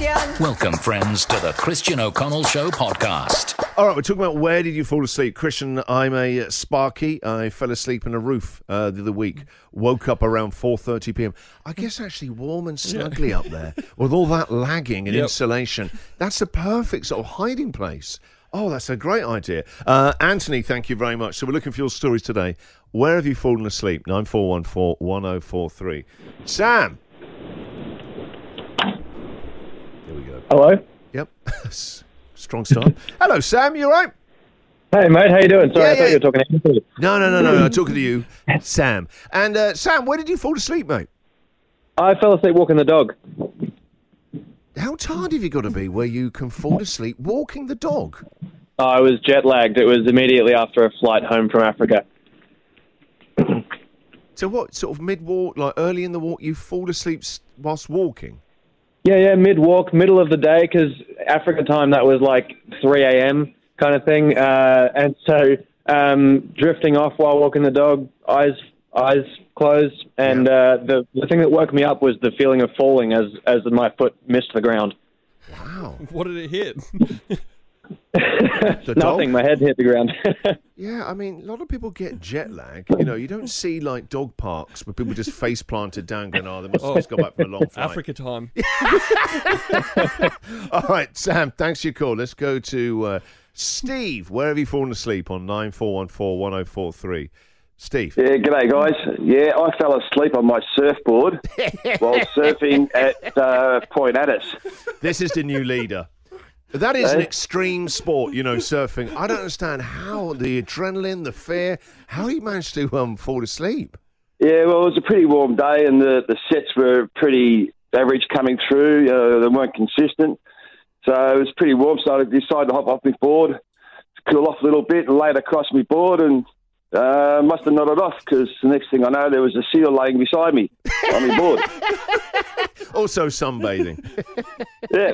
Christian. Welcome, friends, to the Christian O'Connell Show podcast. All right, we're talking about where did you fall asleep, Christian? I'm a uh, Sparky. I fell asleep on a roof uh, the other week. Woke up around 4:30 p.m. I guess actually warm and snuggly up there with all that lagging and Yep. insulation. That's a perfect sort of hiding place. Oh, that's a great idea. Uh, Anthony, thank you very much. So we're looking for your stories today. Where have you fallen asleep? 9414 1043. Sam. Here we go. Hello. Yep. Strong start. Hello, Sam. You all right? Hey, mate. How you doing? Sorry, Yeah, I thought yeah. you were talking to Anthony. No, no, no, no. I'm talking to you, Sam. And uh, Sam, where did you fall asleep, mate? I fell asleep walking the dog. How tired have you got to be where you can fall asleep walking the dog? I was jet lagged. It was immediately after a flight home from Africa. So what, sort of mid-walk, like early in the walk, you fall asleep whilst walking? Yeah, yeah, mid walk, middle of the day, 'cause Africa time that was like 3 a.m. kind of thing, uh, and so um, drifting off while walking the dog, eyes eyes closed, and uh, the the thing that woke me up was the feeling of falling as as my foot missed the ground. Wow. What did it hit? The dog? Nothing, my head hit the ground. Yeah, I mean, a lot of people get jet lag. You know, you don't see like dog parks where people just face planted down going, oh, they must have just got back from a long flight. Africa time. All right, Sam, thanks for your call. Let's go to uh, Steve. Where have you fallen asleep on 9414 1043? Steve. Yeah, g'day guys. Yeah, I fell asleep on my surfboard while surfing at uh, Point Addis. This is the new leader. That is an extreme sport, you know, surfing. I don't understand how the adrenaline, the fear, how you managed to um, fall asleep. Yeah, well, it was a pretty warm day, and the, the sets were pretty average coming through. Uh, they weren't consistent, so it was pretty warm. So I decided to hop off my board, cool off a little bit, and laid across my board, and uh, must have nodded off because the next thing I know, there was a seal laying beside me on my board. Also, sunbathing. Yeah.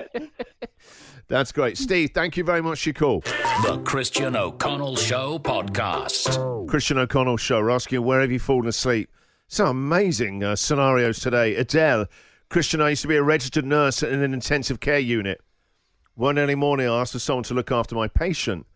That's great. Steve, thank you very much for your call. The Christian O'Connell Show podcast. Christian O'Connell show. We're asking where have you fallen asleep? Some amazing uh, scenarios today. Adele, Christian, I used to be a registered nurse in an intensive care unit. One early morning, I asked for someone to look after my patient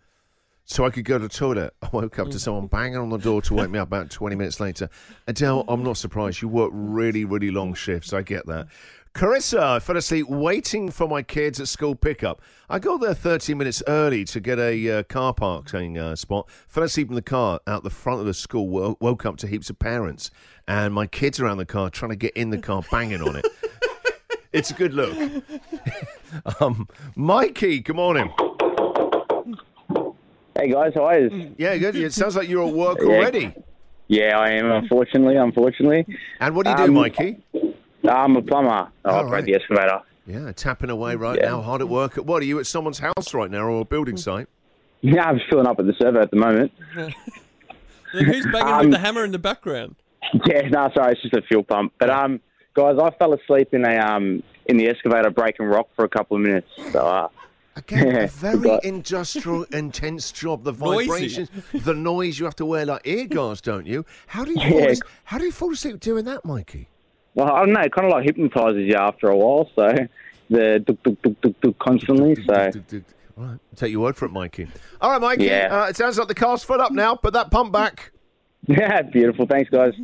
so I could go to the toilet. I woke up to someone banging on the door to wake me up about 20 minutes later. Adele, I'm not surprised. You work really, really long shifts. I get that. Carissa, I fell asleep waiting for my kids at school pickup. I got there 30 minutes early to get a uh, car parking uh, spot. Fell asleep in the car out the front of the school. Wo- woke up to heaps of parents and my kids around the car trying to get in the car, banging on it. it's a good look. um, Mikey, good morning. hey guys, how are you? Yeah, good. It sounds like you're at work already. Yeah, I am. Unfortunately, unfortunately, And what do you do, Um, Mikey? I'm a plumber. I All operate right. the excavator. Yeah, tapping away right Yeah. now, hard at work. What are you at someone's house right now or a building site? Yeah, I'm filling up at the server at the moment. Then who's banging Um, with the hammer in the background? Yeah, no, sorry, it's just a fuel pump. But um, guys, I fell asleep in a um in the excavator breaking rock for a couple of minutes. So uh, Again, a very but- industrial, intense job. The vibrations, the noise. You have to wear like ear guards, don't you? How do you Yeah. fall how do you fall asleep doing that, Mikey? Well, I don't know, it kind of like hypnotizes you after a while. So the duk duk duk duk duk constantly. So All right, take your word for it, Mikey. All right, Mikey. Yeah. Uh, it sounds like the car's full up now. Put that pump back. yeah, beautiful. Thanks, guys.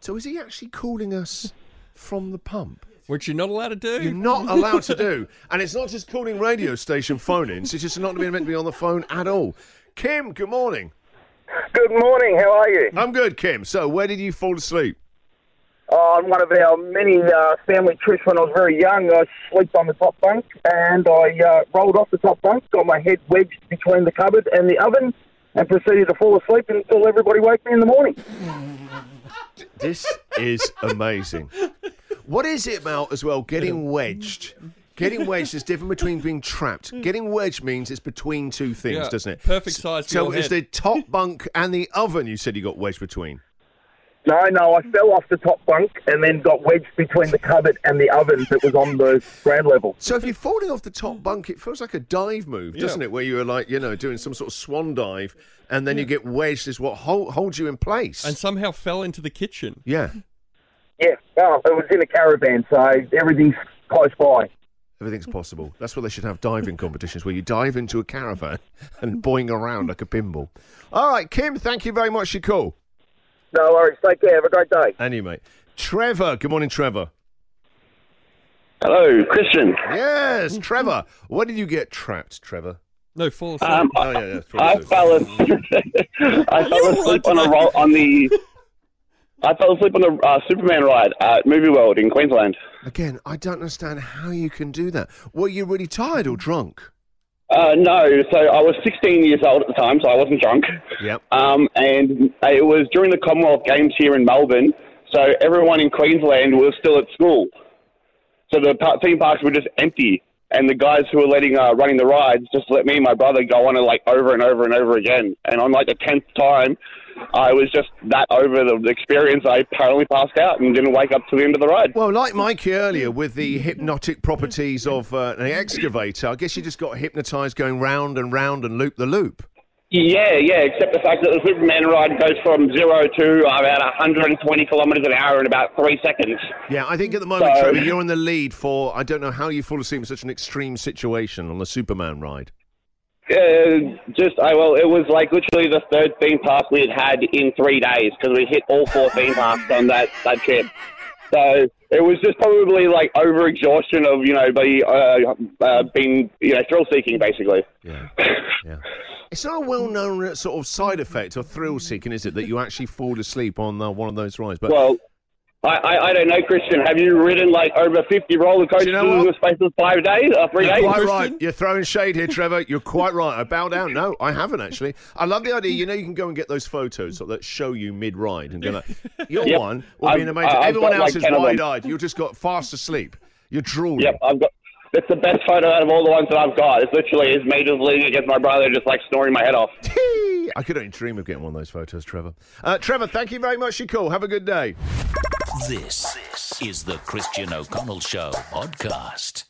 So is he actually calling us from the pump? Which you're not allowed to do. You're not allowed to do. And it's not just calling radio station phone ins, it's just not being meant to be on the phone at all. Kim, good morning. Good morning. How are you? I'm good, Kim. So, where did you fall asleep? On one of our many uh, family trips when I was very young, I slept on the top bunk and I uh, rolled off the top bunk, got my head wedged between the cupboard and the oven, and proceeded to fall asleep until everybody woke me in the morning. This is amazing. What is it about as well getting wedged? Getting wedged is different between being trapped. Getting wedged means it's between two things, Yeah, doesn't it? perfect size for So your it's head. the top bunk and the oven you said you got wedged between. No, no, I fell off the top bunk and then got wedged between the cupboard and the oven that was on the ground level. So if you're falling off the top bunk, it feels like a dive move, doesn't Yeah. it? Where you're like, you know, doing some sort of swan dive, and then you get wedged is what hold, holds you in place. and somehow fell into the kitchen. yeah. Yeah, well, it was in a caravan, so everything's close by. Everything's possible. That's what they should have diving competitions where you dive into a caravan and boing around like a pinball. All right, Kim, thank you very much for your call. No worries. Take care. Have a great day. And you, mate. Trevor, good morning, Trevor. Hello, Christian. Yes, Trevor. Where did you get trapped, Trevor? No, fall asleep. Um, Oh, yeah, yeah. I fell asleep. I fell asleep on a today? roll on the. I fell asleep on the uh, Superman ride at Movie World in Queensland. Again, I don't understand how you can do that. Were you really tired or drunk? Uh, no, so I was 16 years old at the time, so I wasn't drunk. Yep. Um, and it was during the Commonwealth Games here in Melbourne, so everyone in Queensland was still at school. So the theme parks were just empty, and the guys who were letting uh, running the rides just let me and my brother go on it like over and over and over again. And on like the tenth time, I was just that over the experience. I apparently passed out and didn't wake up to the end of the ride. Well, like Mikey earlier with the hypnotic properties of uh, an excavator, I guess you just got hypnotized going round and round and loop the loop. Yeah, yeah, except the fact that the Superman ride goes from zero to about 120 kilometres an hour in about three seconds. Yeah, I think at the moment, So- Trevor, you're in the lead for I don't know how you fall asleep in such an extreme situation on the Superman ride. Uh, just, I well, it was like literally the third theme park we had had in three days because we hit all four theme parks on that, that trip. So it was just probably like over exhaustion of, you know, be, uh, uh, being, you know, thrill seeking basically. Yeah, yeah. It's not a well-known uh, sort of side effect of thrill seeking, is it, that you actually fall asleep on uh, one of those rides? But Well, I, I, I don't know, Christian. Have you ridden like over 50 roller coasters know in the space of five days or three You're days? quite Christian? right. You're throwing shade here, Trevor. You're quite right. I bow down. No, I haven't actually. I love the idea. You know, you can go and get those photos that show you mid-ride and go like, "Your Yep. one will be I've- an amazing." I've Everyone got, like, else is 10 wide-eyed. You just got fast asleep. You're drooling. Yep, I've got. It's the best photo out of all the ones that I've got. It's literally is me just leaning against my brother, just like snoring my head off. Tee! I could only dream of getting one of those photos, Trevor. Uh, Trevor, thank you very much. You cool. Have a good day. This is the Christian O'Connell Show podcast.